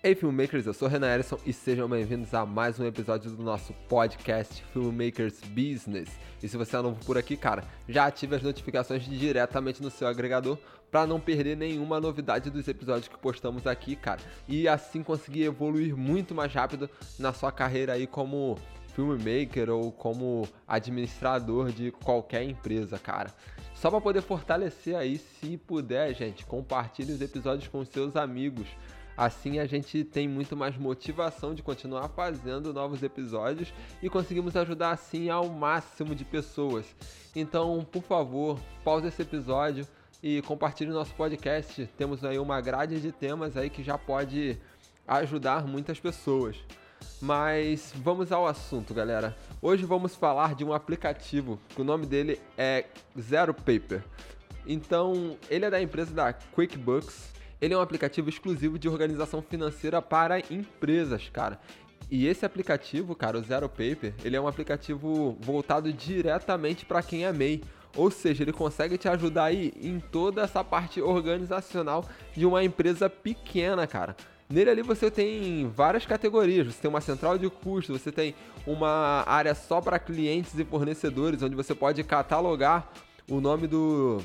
Ei, filmmakers, eu sou Renan Erison e sejam bem-vindos a mais um episódio do nosso podcast Filmmakers Business. E se você é novo por aqui, cara, já ative as notificações diretamente no seu agregador para não perder nenhuma novidade dos episódios que postamos aqui, cara. E assim conseguir evoluir muito mais rápido na sua carreira aí como filmmaker ou como administrador de qualquer empresa, cara. Só para poder fortalecer aí, se puder, gente, compartilhe os episódios com seus amigos Assim a gente tem muito mais motivação de continuar fazendo novos episódios e conseguimos ajudar assim ao máximo de pessoas. Então, por favor, pause esse episódio e compartilhe o nosso podcast. Temos aí uma grade de temas aí que já pode ajudar muitas pessoas. Mas vamos ao assunto, galera. Hoje vamos falar de um aplicativo que o nome dele é Zero Paper. Então, ele é da empresa da QuickBooks ele é um aplicativo exclusivo de organização financeira para empresas, cara. E esse aplicativo, cara, o Zero Paper, ele é um aplicativo voltado diretamente para quem é MEI. Ou seja, ele consegue te ajudar aí em toda essa parte organizacional de uma empresa pequena, cara. Nele ali você tem várias categorias, você tem uma central de custo, você tem uma área só para clientes e fornecedores, onde você pode catalogar o nome do,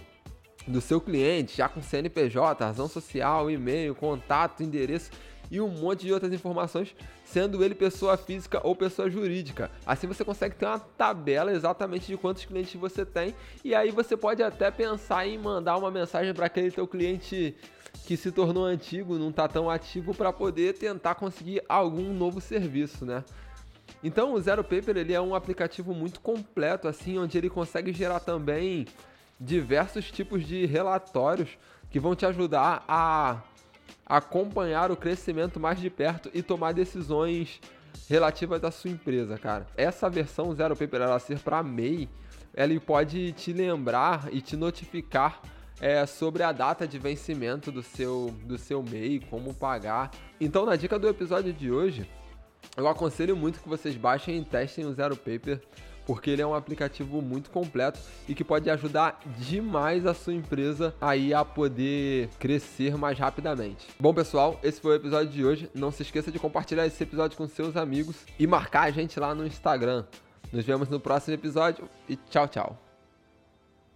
do seu cliente, já com CNPJ, razão social, e-mail, contato, endereço e um monte de outras informações, sendo ele pessoa física ou pessoa jurídica. Assim você consegue ter uma tabela exatamente de quantos clientes você tem e aí você pode até pensar em mandar uma mensagem para aquele teu cliente que se tornou antigo, não está tão ativo para poder tentar conseguir algum novo serviço, né? Então o Zero Paper ele é um aplicativo muito completo assim, onde ele consegue gerar também diversos tipos de relatórios que vão te ajudar a acompanhar o crescimento mais de perto e tomar decisões relativas à sua empresa, cara. Essa versão Zero Paper ela ser para MEI, ela pode te lembrar e te notificar é, sobre a data de vencimento do seu, do seu MEI, como pagar. Então, na dica do episódio de hoje, eu aconselho muito que vocês baixem e testem o Zero Paper porque ele é um aplicativo muito completo e que pode ajudar demais a sua empresa aí a poder crescer mais rapidamente. Bom, pessoal, esse foi o episódio de hoje. Não se esqueça de compartilhar esse episódio com seus amigos e marcar a gente lá no Instagram. Nos vemos no próximo episódio e tchau, tchau.